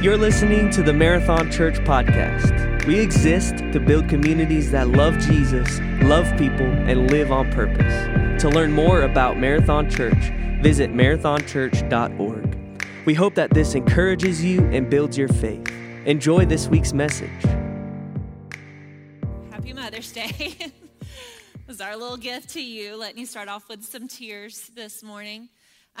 You're listening to the Marathon Church podcast. We exist to build communities that love Jesus, love people, and live on purpose. To learn more about Marathon Church, visit marathonchurch.org. We hope that this encourages you and builds your faith. Enjoy this week's message. Happy Mother's Day. was our little gift to you, letting you start off with some tears this morning.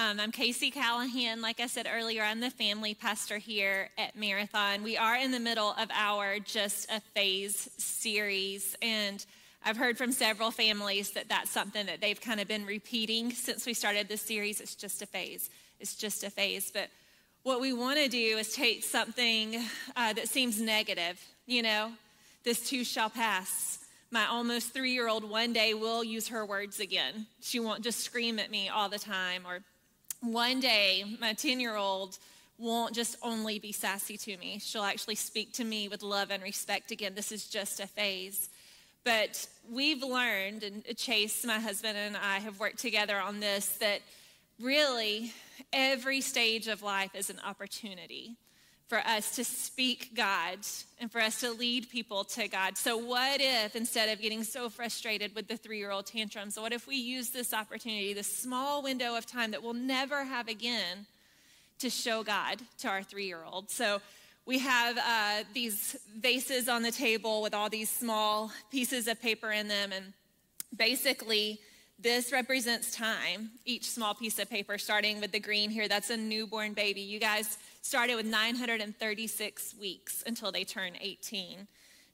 Um, I'm Casey Callahan. Like I said earlier, I'm the family pastor here at Marathon. We are in the middle of our Just a Phase series, and I've heard from several families that that's something that they've kind of been repeating since we started this series. It's just a phase. It's just a phase. But what we want to do is take something uh, that seems negative, you know, this too shall pass. My almost three year old one day will use her words again. She won't just scream at me all the time or one day, my 10 year old won't just only be sassy to me. She'll actually speak to me with love and respect again. This is just a phase. But we've learned, and Chase, my husband, and I have worked together on this, that really every stage of life is an opportunity for us to speak God and for us to lead people to God. So, what if instead of getting so frustrated with the three year old tantrums, what if we use this opportunity, this small window of time that we'll never have again, to show God to our three year old? So, we have uh, these vases on the table with all these small pieces of paper in them, and basically, this represents time, each small piece of paper, starting with the green here. That's a newborn baby. You guys started with 936 weeks until they turn 18.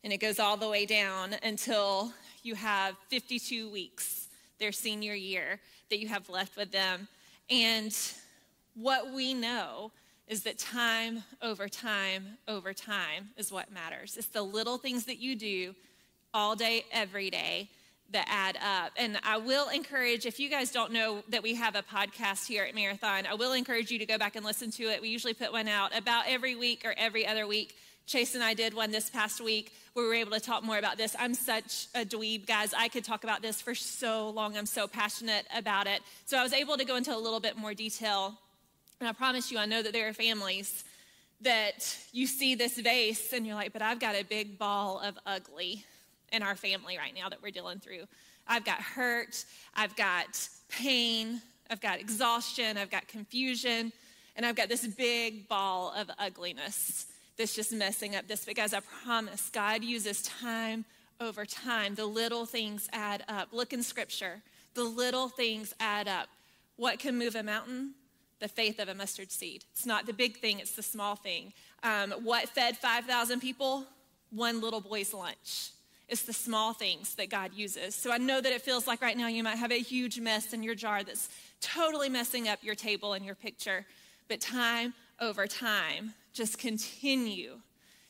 And it goes all the way down until you have 52 weeks, their senior year, that you have left with them. And what we know is that time over time over time is what matters. It's the little things that you do all day, every day that add up. And I will encourage, if you guys don't know that we have a podcast here at Marathon, I will encourage you to go back and listen to it. We usually put one out about every week or every other week. Chase and I did one this past week where we were able to talk more about this. I'm such a dweeb, guys. I could talk about this for so long. I'm so passionate about it. So I was able to go into a little bit more detail. And I promise you, I know that there are families that you see this vase and you're like, but I've got a big ball of ugly in our family right now that we're dealing through. I've got hurt, I've got pain, I've got exhaustion, I've got confusion, and I've got this big ball of ugliness that's just messing up this. Because I promise, God uses time over time. The little things add up. Look in scripture, the little things add up. What can move a mountain? The faith of a mustard seed. It's not the big thing, it's the small thing. Um, what fed 5,000 people? One little boy's lunch. It's the small things that God uses. So I know that it feels like right now you might have a huge mess in your jar that's totally messing up your table and your picture. But time over time, just continue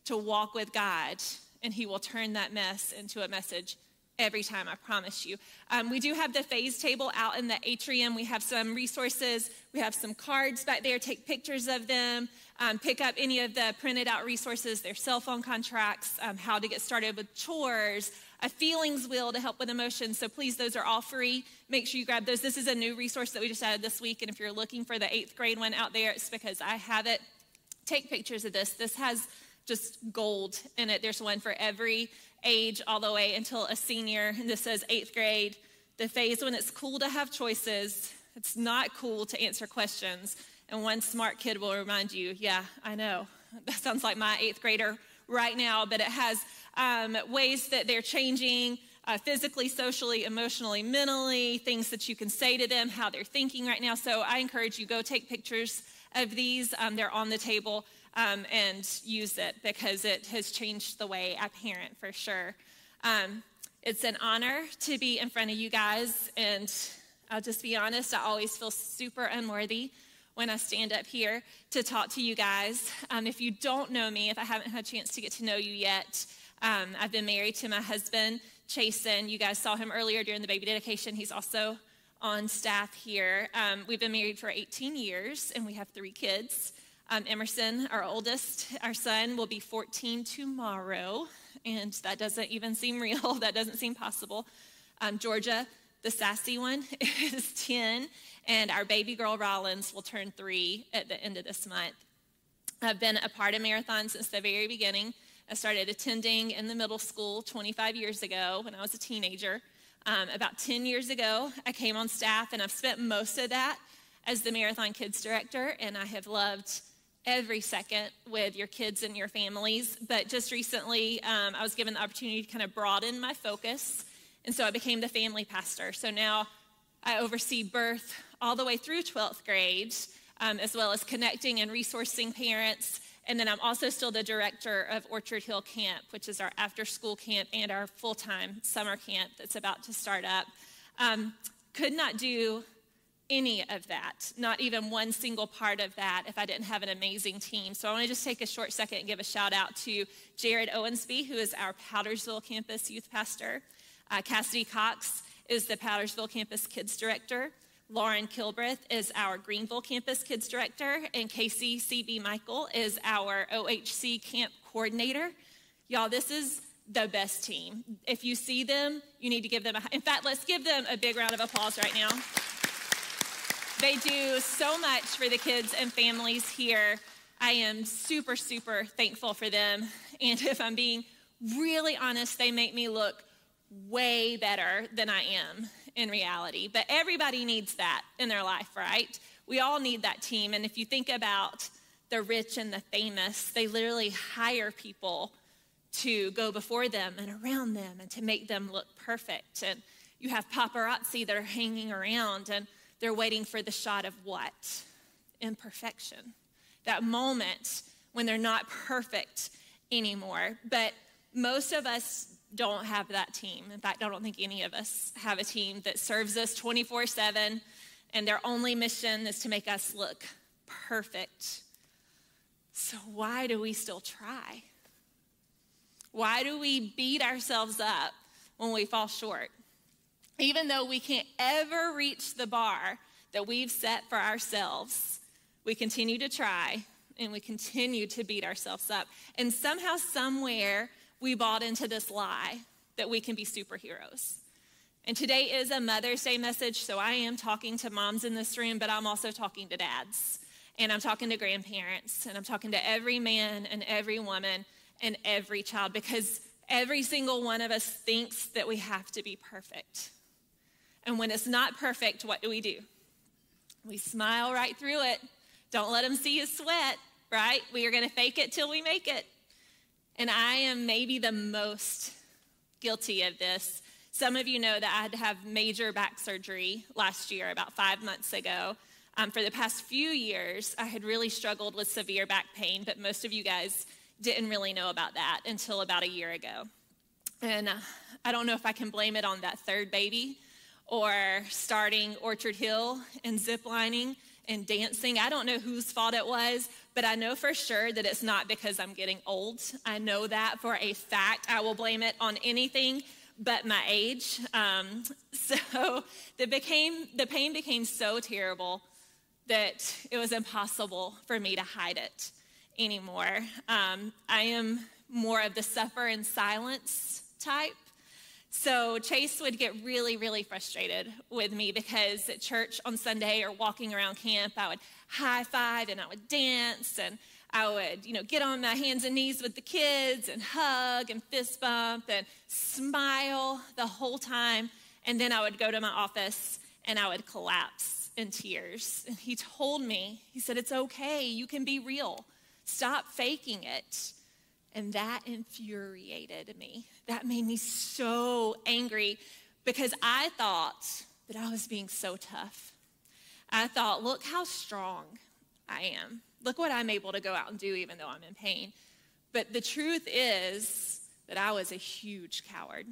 to walk with God, and He will turn that mess into a message every time, I promise you. Um, we do have the phase table out in the atrium. We have some resources. We have some cards back there. Take pictures of them. Um, pick up any of the printed out resources, their cell phone contracts, um, how to get started with chores, a feelings wheel to help with emotions. So please, those are all free. Make sure you grab those. This is a new resource that we just added this week. And if you're looking for the eighth grade one out there, it's because I have it. Take pictures of this. This has just gold in it. There's one for every age all the way until a senior. And this says eighth grade, the phase when it's cool to have choices. It's not cool to answer questions. And one smart kid will remind you, yeah, I know. That sounds like my eighth grader right now, but it has um, ways that they're changing uh, physically, socially, emotionally, mentally, things that you can say to them, how they're thinking right now. So I encourage you go take pictures of these. Um, they're on the table um, and use it because it has changed the way I parent for sure. Um, it's an honor to be in front of you guys, and I'll just be honest, I always feel super unworthy when I stand up here to talk to you guys. Um, if you don't know me, if I haven't had a chance to get to know you yet, um, I've been married to my husband, Chasen. You guys saw him earlier during the baby dedication. He's also on staff here. Um, we've been married for 18 years, and we have three kids. Um, Emerson, our oldest, our son, will be 14 tomorrow, and that doesn't even seem real. that doesn't seem possible. Um, Georgia, the sassy one, is 10, and our baby girl Rollins will turn three at the end of this month. I've been a part of Marathon since the very beginning. I started attending in the middle school 25 years ago when I was a teenager. Um, about 10 years ago, I came on staff, and I've spent most of that as the Marathon Kids Director, and I have loved every second with your kids and your families. But just recently, um, I was given the opportunity to kind of broaden my focus, and so I became the family pastor. So now I oversee birth all the way through 12th grade, um, as well as connecting and resourcing parents. And then I'm also still the director of Orchard Hill Camp, which is our after school camp and our full time summer camp that's about to start up. Um, could not do any of that, not even one single part of that, if I didn't have an amazing team. So I want to just take a short second and give a shout out to Jared Owensby, who is our Powdersville campus youth pastor. Uh, Cassidy Cox is the Powdersville campus kids director. Lauren Kilbreth is our Greenville campus kids director, and Casey C.B. Michael is our OHC camp coordinator. Y'all, this is the best team. If you see them, you need to give them a, in fact, let's give them a big round of applause right now. They do so much for the kids and families here. I am super, super thankful for them. And if I'm being really honest, they make me look way better than I am in reality. But everybody needs that in their life, right? We all need that team. And if you think about the rich and the famous, they literally hire people to go before them and around them and to make them look perfect. And you have paparazzi that are hanging around and they're waiting for the shot of what? Imperfection. That moment when they're not perfect anymore. But most of us don't have that team. In fact, I don't think any of us have a team that serves us 24 7 and their only mission is to make us look perfect. So, why do we still try? Why do we beat ourselves up when we fall short? Even though we can't ever reach the bar that we've set for ourselves, we continue to try and we continue to beat ourselves up. And somehow, somewhere, we bought into this lie that we can be superheroes. And today is a Mother's Day message, so I am talking to moms in this room, but I'm also talking to dads. And I'm talking to grandparents, and I'm talking to every man and every woman and every child because every single one of us thinks that we have to be perfect. And when it's not perfect, what do we do? We smile right through it. Don't let them see you sweat, right? We are going to fake it till we make it. And I am maybe the most guilty of this. Some of you know that I had to have major back surgery last year, about five months ago. Um, for the past few years, I had really struggled with severe back pain, but most of you guys didn't really know about that until about a year ago. And uh, I don't know if I can blame it on that third baby or starting Orchard Hill and ziplining and dancing. I don't know whose fault it was, but I know for sure that it's not because I'm getting old. I know that for a fact. I will blame it on anything but my age. Um, so the, became, the pain became so terrible that it was impossible for me to hide it anymore. Um, I am more of the suffer in silence type. So Chase would get really, really frustrated with me because at church on Sunday or walking around camp, I would high five and I would dance and I would, you know, get on my hands and knees with the kids and hug and fist bump and smile the whole time. And then I would go to my office and I would collapse in tears. And he told me, he said, It's okay. You can be real. Stop faking it. And that infuriated me. That made me so angry because I thought that I was being so tough. I thought, look how strong I am. Look what I'm able to go out and do even though I'm in pain. But the truth is that I was a huge coward.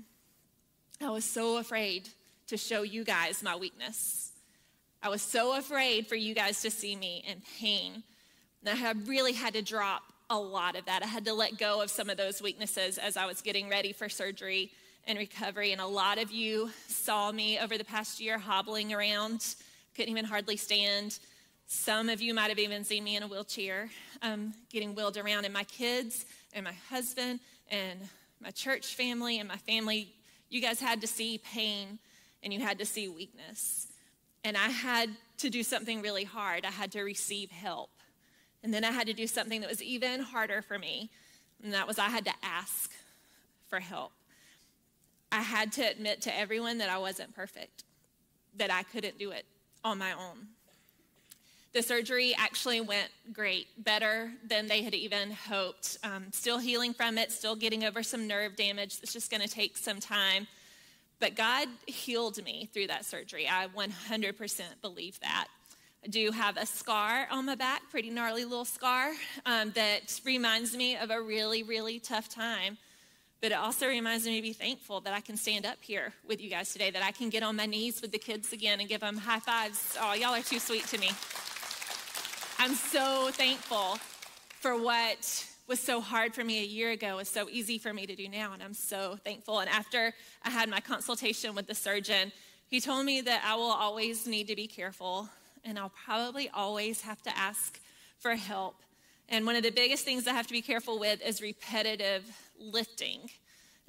I was so afraid to show you guys my weakness. I was so afraid for you guys to see me in pain. And I really had to drop a lot of that. I had to let go of some of those weaknesses as I was getting ready for surgery and recovery. And a lot of you saw me over the past year hobbling around, couldn't even hardly stand. Some of you might have even seen me in a wheelchair, um, getting wheeled around. And my kids and my husband and my church family and my family, you guys had to see pain and you had to see weakness. And I had to do something really hard. I had to receive help And then I had to do something that was even harder for me, and that was I had to ask for help. I had to admit to everyone that I wasn't perfect, that I couldn't do it on my own. The surgery actually went great, better than they had even hoped. Um, still healing from it, still getting over some nerve damage. It's just going to take some time. But God healed me through that surgery. I 100% believe that. Do have a scar on my back, pretty gnarly little scar, um, that reminds me of a really, really tough time. But it also reminds me to be thankful that I can stand up here with you guys today, that I can get on my knees with the kids again and give them high fives. Oh, y'all are too sweet to me. I'm so thankful for what was so hard for me a year ago is so easy for me to do now, and I'm so thankful. And after I had my consultation with the surgeon, he told me that I will always need to be careful, and I'll probably always have to ask for help. And one of the biggest things I have to be careful with is repetitive lifting.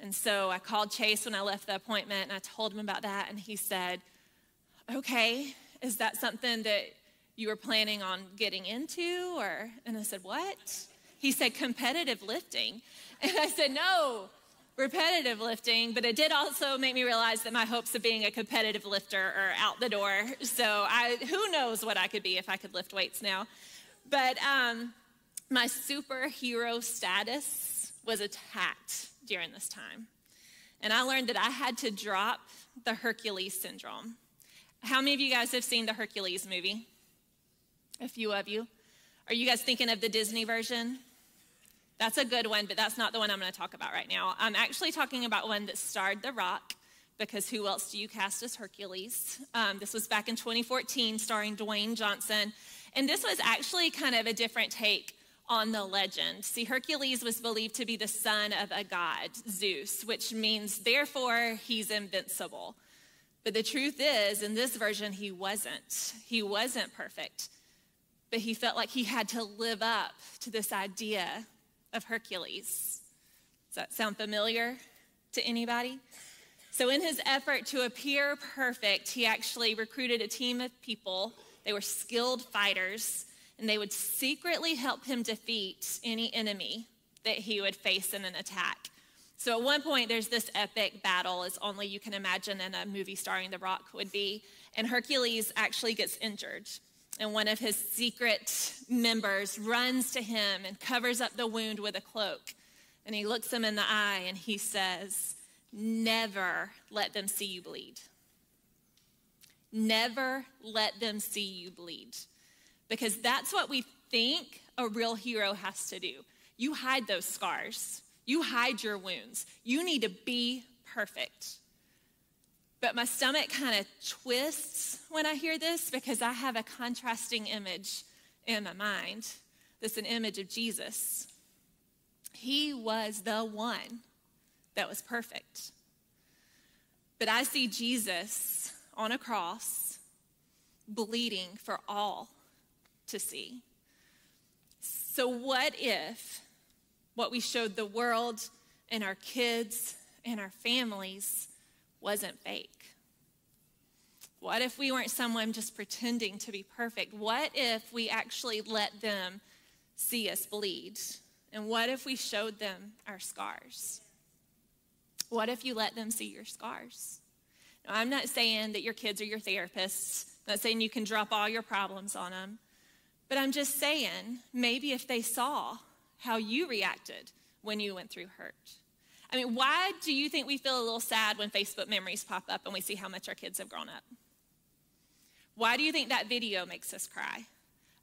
And so I called Chase when I left the appointment and I told him about that. And he said, Okay, is that something that you were planning on getting into? Or, and I said, What? He said, Competitive lifting. And I said, No, repetitive lifting. But it did also make me realize that my hopes of being a competitive lifter are out the door. So I, who knows what I could be if I could lift weights now. But um, my superhero status was attacked during this time. And I learned that I had to drop the Hercules syndrome. How many of you guys have seen the Hercules movie? A few of you. Are you guys thinking of the Disney version? That's a good one, but that's not the one I'm going to talk about right now. I'm actually talking about one that starred The Rock, because who else do you cast as Hercules? Um, this was back in 2014, starring Dwayne Johnson. And this was actually kind of a different take on the legend. See, Hercules was believed to be the son of a god, Zeus, which means therefore he's invincible. But the truth is, in this version, he wasn't. He wasn't perfect. But he felt like he had to live up to this idea of Hercules. Does that sound familiar to anybody? So, in his effort to appear perfect, he actually recruited a team of people. They were skilled fighters and they would secretly help him defeat any enemy that he would face in an attack. So at one point, there's this epic battle, as only you can imagine in a movie starring The Rock would be. And Hercules actually gets injured. And one of his secret members runs to him and covers up the wound with a cloak. And he looks him in the eye and he says, Never let them see you bleed. Never let them see you bleed because that's what we think a real hero has to do. You hide those scars, you hide your wounds. You need to be perfect. But my stomach kind of twists when I hear this because I have a contrasting image in my mind. That's an image of Jesus. He was the one that was perfect. But I see Jesus on a cross bleeding for all to see. So, what if what we showed the world and our kids and our families wasn't fake? What if we weren't someone just pretending to be perfect? What if we actually let them see us bleed? And what if we showed them our scars? What if you let them see your scars? Now, I'm not saying that your kids are your therapists, I'm not saying you can drop all your problems on them. But I'm just saying, maybe if they saw how you reacted when you went through hurt. I mean, why do you think we feel a little sad when Facebook memories pop up and we see how much our kids have grown up? Why do you think that video makes us cry?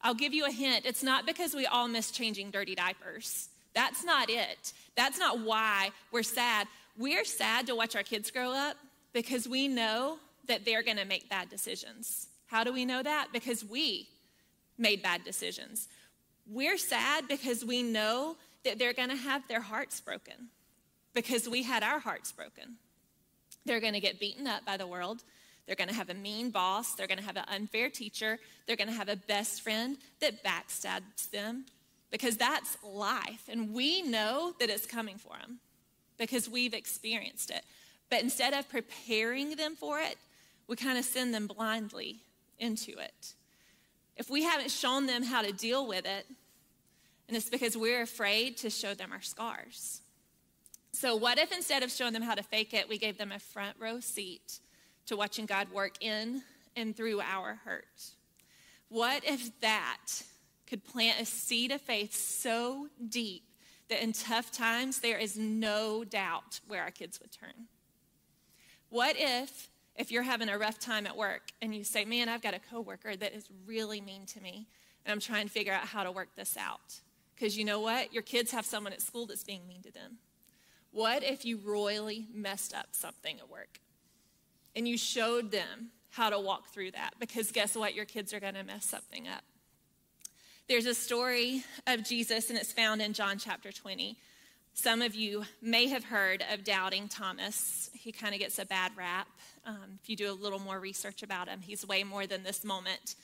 I'll give you a hint. It's not because we all miss changing dirty diapers. That's not it. That's not why we're sad. We're sad to watch our kids grow up because we know that they're going to make bad decisions. How do we know that? Because we made bad decisions. We're sad because we know that they're going to have their hearts broken because we had our hearts broken. They're going to get beaten up by the world. They're going to have a mean boss. They're going to have an unfair teacher. They're going to have a best friend that backstabs them because that's life. And we know that it's coming for them because we've experienced it. But instead of preparing them for it, we kind of send them blindly into it if we haven't shown them how to deal with it, And it's because we're afraid to show them our scars. So, what if instead of showing them how to fake it, we gave them a front row seat to watching God work in and through our hurt? What if that could plant a seed of faith so deep that in tough times there is no doubt where our kids would turn? What if if you're having a rough time at work and you say, "Man, I've got a coworker that is really mean to me and I'm trying to figure out how to work this out." Because you know what? Your kids have someone at school that's being mean to them. What if you royally messed up something at work and you showed them how to walk through that? Because guess what? Your kids are going to mess something up. There's a story of Jesus, and it's found in John chapter 20. Some of you may have heard of doubting Thomas. He kind of gets a bad rap. Um, if you do a little more research about him, he's way more than this moment.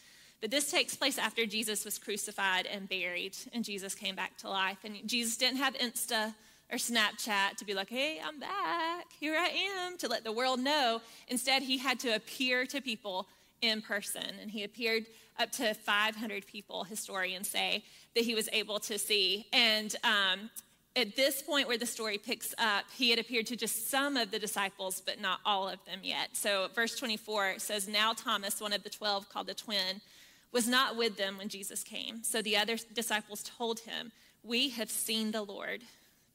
But this takes place after Jesus was crucified and buried, and Jesus came back to life. And Jesus didn't have Insta or Snapchat to be like, hey, I'm back, here I am, to let the world know. Instead, he had to appear to people in person, and he appeared up to 500 people, historians say, that he was able to see. And um, at this point where the story picks up, he had appeared to just some of the disciples, but not all of them yet. So, verse 24 says, Now Thomas, one of the 12, called the twin, was not with them when Jesus came. So the other disciples told him, We have seen the Lord.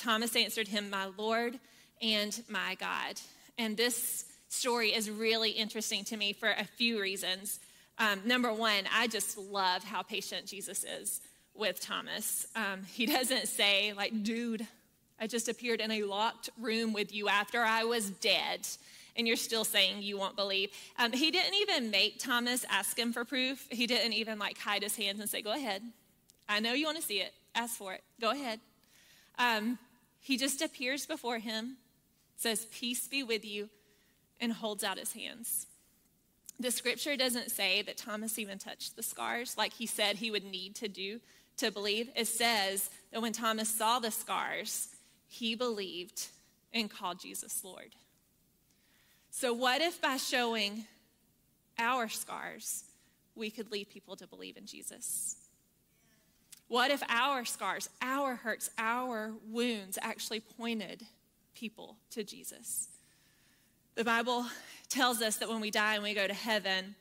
Thomas answered him, My Lord and my God. And this story is really interesting to me for a few reasons. Um, number one, I just love how patient Jesus is with Thomas. Um, he doesn't say, like, dude, I just appeared in a locked room with you after I was dead and you're still saying you won't believe. Um, he didn't even make Thomas ask him for proof. He didn't even like hide his hands and say, Go ahead. I know you want to see it. Ask for it. Go ahead. Um, he just appears before him, says, Peace be with you, and holds out his hands. The scripture doesn't say that Thomas even touched the scars like he said he would need to do to believe. It says that when Thomas saw the scars, he believed and called Jesus Lord. So, what if by showing our scars, we could lead people to believe in Jesus? What if our scars, our hurts, our wounds actually pointed people to Jesus? The Bible tells us that when we die and we go to heaven,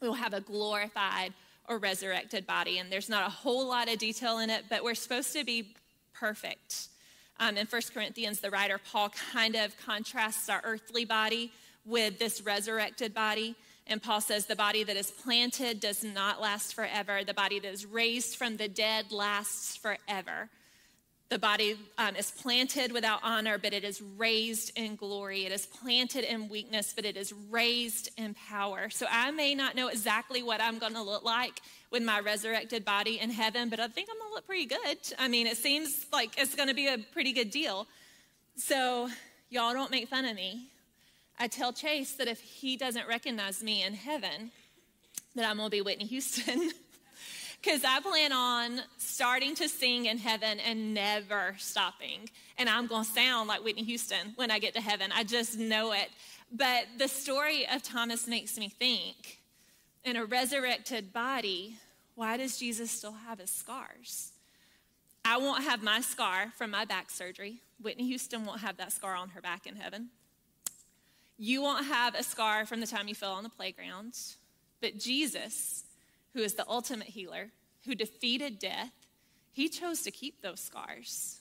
we'll have a glorified or resurrected body. And there's not a whole lot of detail in it, but we're supposed to be perfect. Um, in 1 Corinthians, the writer Paul kind of contrasts our earthly body with this resurrected body. And Paul says, the body that is planted does not last forever. The body that is raised from the dead lasts forever. The body um, is planted without honor, but it is raised in glory. It is planted in weakness, but it is raised in power. So I may not know exactly what I'm going to look like with my resurrected body in heaven, but I think I'm going to look pretty good. I mean, it seems like it's going to be a pretty good deal. So y'all don't make fun of me. I tell Chase that if he doesn't recognize me in heaven, that I'm going to be Whitney Houston. Because I plan on starting to sing in heaven and never stopping. And I'm going to sound like Whitney Houston when I get to heaven. I just know it. But the story of Thomas makes me think in a resurrected body, why does Jesus still have his scars? I won't have my scar from my back surgery. Whitney Houston won't have that scar on her back in heaven. You won't have a scar from the time you fell on the playground. But Jesus, who is the ultimate healer, who defeated death, he chose to keep those scars.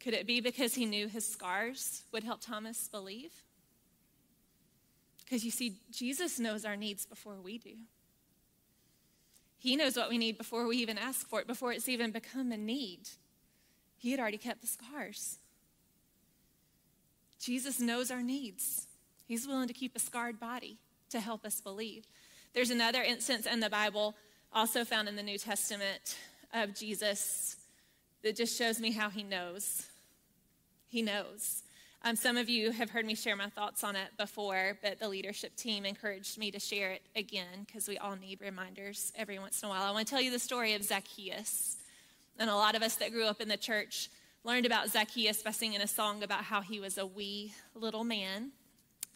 Could it be because he knew his scars would help Thomas believe? Because you see, Jesus knows our needs before we do. He knows what we need before we even ask for it, before it's even become a need. He had already kept the scars. Jesus knows our needs. He's willing to keep a scarred body to help us believe. There's another instance in the Bible, also found in the New Testament, of Jesus that just shows me how he knows. He knows. Um, some of you have heard me share my thoughts on it before, but the leadership team encouraged me to share it again because we all need reminders every once in a while. I want to tell you the story of Zacchaeus. And a lot of us that grew up in the church learned about Zacchaeus by singing a song about how he was a wee little man.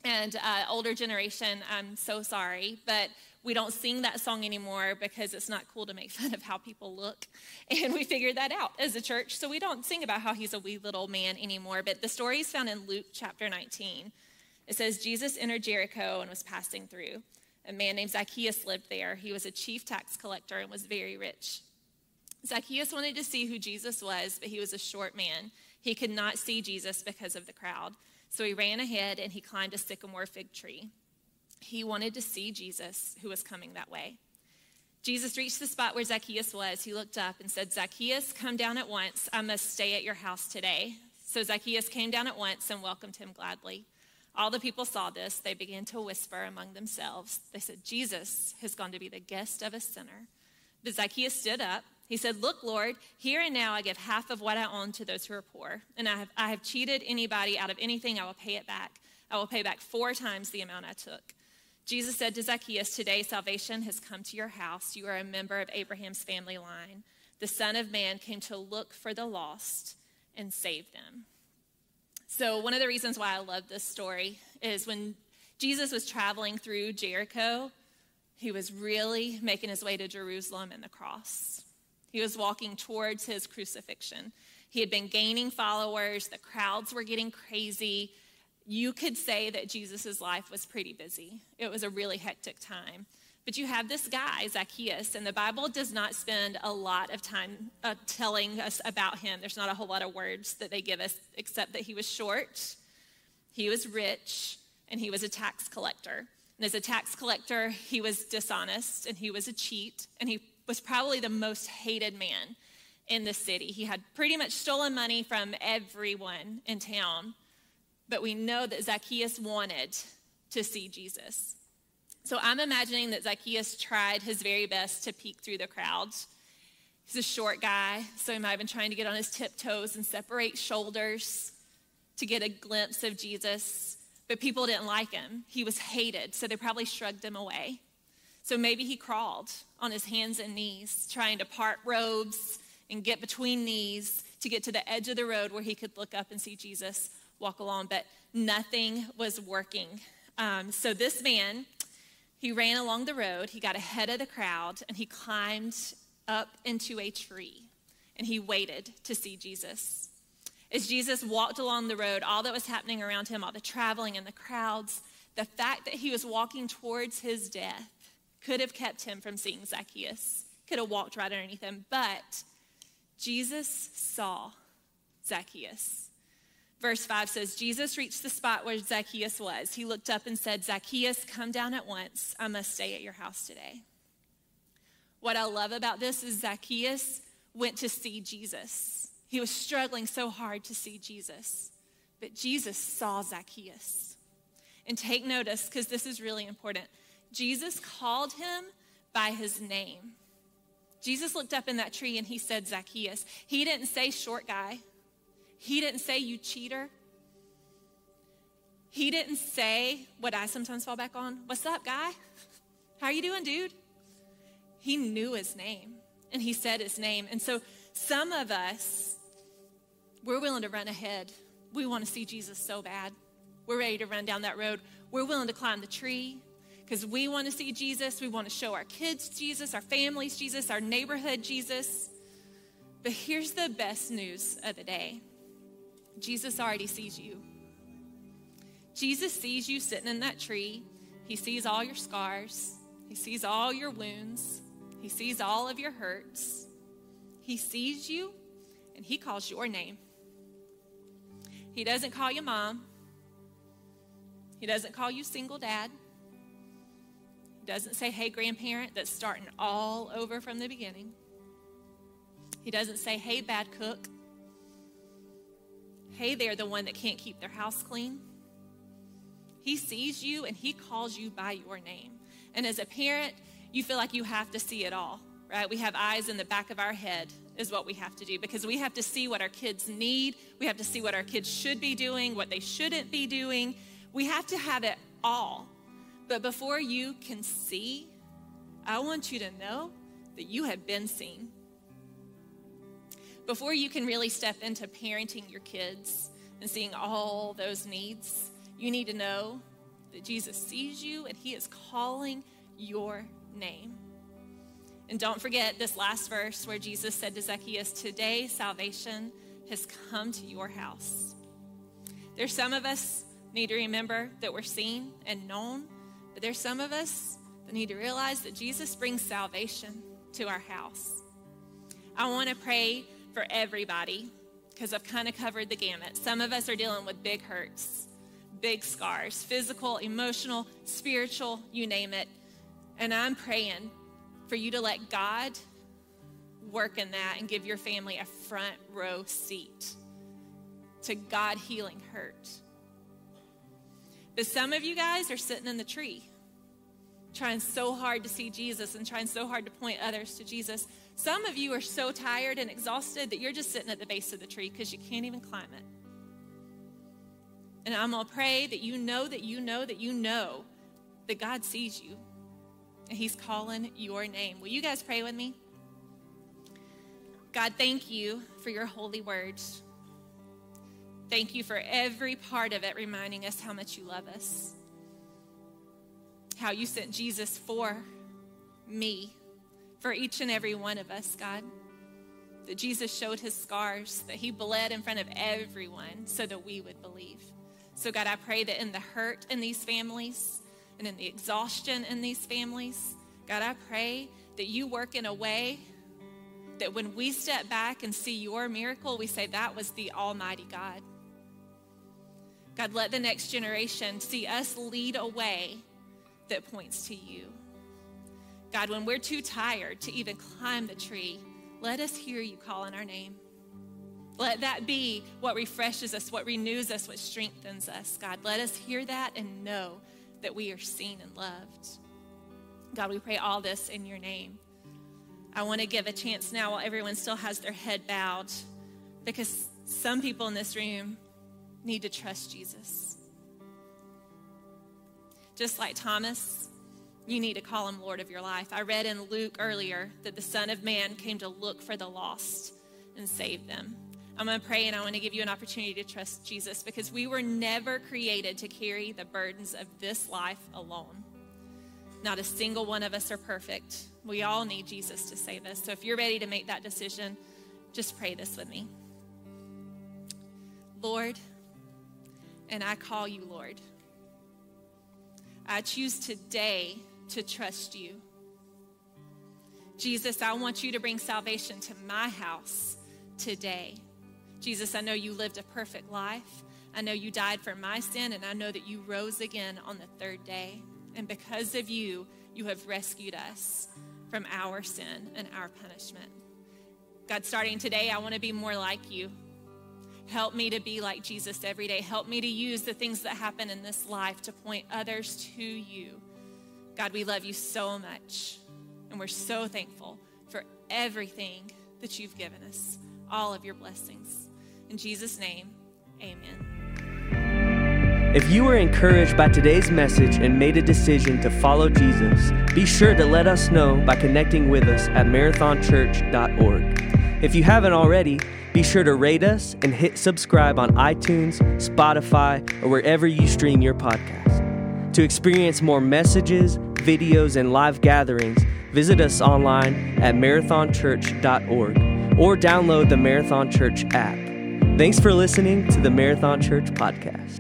And uh, older generation, I'm so sorry, but we don't sing that song anymore because it's not cool to make fun of how people look. And we figured that out as a church. So we don't sing about how he's a wee little man anymore. But the story is found in Luke chapter 19. It says, Jesus entered Jericho and was passing through. A man named Zacchaeus lived there. He was a chief tax collector and was very rich. Zacchaeus wanted to see who Jesus was, but he was a short man. He could not see Jesus because of the crowd. So he ran ahead and he climbed a sycamore fig tree. He wanted to see Jesus, who was coming that way. Jesus reached the spot where Zacchaeus was. He looked up and said, Zacchaeus, come down at once. I must stay at your house today. So Zacchaeus came down at once and welcomed him gladly. All the people saw this. They began to whisper among themselves. They said, Jesus has gone to be the guest of a sinner. But Zacchaeus stood up. He said, Look, Lord, here and now I give half of what I own to those who are poor. And I have, I have cheated anybody out of anything, I will pay it back. I will pay back four times the amount I took. Jesus said to Zacchaeus, Today salvation has come to your house. You are a member of Abraham's family line. The Son of Man came to look for the lost and save them. So, one of the reasons why I love this story is when Jesus was traveling through Jericho, he was really making his way to Jerusalem and the cross. He was walking towards his crucifixion. He had been gaining followers, the crowds were getting crazy you could say that Jesus' life was pretty busy. It was a really hectic time. But you have this guy, Zacchaeus, and the Bible does not spend a lot of time uh, telling us about him. There's not a whole lot of words that they give us, except that he was short, he was rich, and he was a tax collector. And as a tax collector, he was dishonest and he was a cheat, and he was probably the most hated man in the city. He had pretty much stolen money from everyone in town but we know that Zacchaeus wanted to see Jesus. So I'm imagining that Zacchaeus tried his very best to peek through the crowds. He's a short guy, so he might have been trying to get on his tiptoes and separate shoulders to get a glimpse of Jesus. But people didn't like him. He was hated, so they probably shrugged him away. So maybe he crawled on his hands and knees, trying to part robes and get between knees to get to the edge of the road where he could look up and see Jesus walk along, but nothing was working. Um, so this man, he ran along the road, he got ahead of the crowd, and he climbed up into a tree and he waited to see Jesus. As Jesus walked along the road, all that was happening around him, all the traveling and the crowds, the fact that he was walking towards his death could have kept him from seeing Zacchaeus, could have walked right underneath him. But Jesus saw Zacchaeus. Verse 5 says, Jesus reached the spot where Zacchaeus was. He looked up and said, Zacchaeus, come down at once. I must stay at your house today. What I love about this is Zacchaeus went to see Jesus. He was struggling so hard to see Jesus, but Jesus saw Zacchaeus. And take notice, because this is really important. Jesus called him by his name. Jesus looked up in that tree and he said, Zacchaeus. He didn't say short guy. He didn't say, You cheater. He didn't say what I sometimes fall back on What's up, guy? How you doing, dude? He knew his name and he said his name. And so some of us, we're willing to run ahead. We want to see Jesus so bad. We're ready to run down that road. We're willing to climb the tree because we want to see Jesus. We want to show our kids Jesus, our families Jesus, our neighborhood Jesus. But here's the best news of the day Jesus already sees you. Jesus sees you sitting in that tree. He sees all your scars. He sees all your wounds. He sees all of your hurts. He sees you and he calls your name. He doesn't call you mom. He doesn't call you single dad. Doesn't say, hey, grandparent, that's starting all over from the beginning. He doesn't say, hey, bad cook hey, they're the one that can't keep their house clean. He sees you and he calls you by your name. And as a parent, you feel like you have to see it all, right? We have eyes in the back of our head is what we have to do because we have to see what our kids need. We have to see what our kids should be doing, what they shouldn't be doing. We have to have it all. But before you can see, I want you to know that you have been seen. Before you can really step into parenting your kids and seeing all those needs, you need to know that Jesus sees you and he is calling your name. And don't forget this last verse where Jesus said to Zacchaeus, Today salvation has come to your house. There's some of us need to remember that we're seen and known, but there's some of us that need to realize that Jesus brings salvation to our house. I want to pray for everybody because I've kind of covered the gamut. Some of us are dealing with big hurts, big scars, physical, emotional, spiritual, you name it. And I'm praying for you to let God work in that and give your family a front row seat to God healing hurt. But some of you guys are sitting in the tree, trying so hard to see Jesus and trying so hard to point others to Jesus. Some of you are so tired and exhausted that you're just sitting at the base of the tree because you can't even climb it. And I'm going to pray that you know that you know that you know that God sees you and He's calling your name. Will you guys pray with me? God, thank you for your holy words. Thank you for every part of it reminding us how much you love us. How you sent Jesus for me, for each and every one of us, God. That Jesus showed his scars, that he bled in front of everyone so that we would believe. So, God, I pray that in the hurt in these families, and in the exhaustion in these families. God, I pray that you work in a way that when we step back and see your miracle, we say, That was the Almighty God. God, let the next generation see us lead a way that points to you. God, when we're too tired to even climb the tree, let us hear you call calling our name. Let that be what refreshes us, what renews us, what strengthens us. God, let us hear that and know that we are seen and loved. God, we pray all this in your name. I want to give a chance now while everyone still has their head bowed because some people in this room need to trust Jesus. Just like Thomas, you need to call him Lord of your life. I read in Luke earlier that the Son of Man came to look for the lost and save them. I'm going to pray and I want to give you an opportunity to trust Jesus because we were never created to carry the burdens of this life alone. Not a single one of us are perfect. We all need Jesus to save us. So if you're ready to make that decision, just pray this with me. Lord, and I call you Lord. I choose today to trust you. Jesus, I want you to bring salvation to my house today. Jesus, I know you lived a perfect life. I know you died for my sin, and I know that you rose again on the third day. And because of you, you have rescued us from our sin and our punishment. God, starting today, I want to be more like you. Help me to be like Jesus every day. Help me to use the things that happen in this life to point others to you. God, we love you so much, and we're so thankful for everything that you've given us, all of your blessings. In Jesus' name, amen. If you were encouraged by today's message and made a decision to follow Jesus, be sure to let us know by connecting with us at marathonchurch.org. If you haven't already, be sure to rate us and hit subscribe on iTunes, Spotify, or wherever you stream your podcast. To experience more messages, videos, and live gatherings, visit us online at marathonchurch.org or download the Marathon Church app. Thanks for listening to the Marathon Church podcast.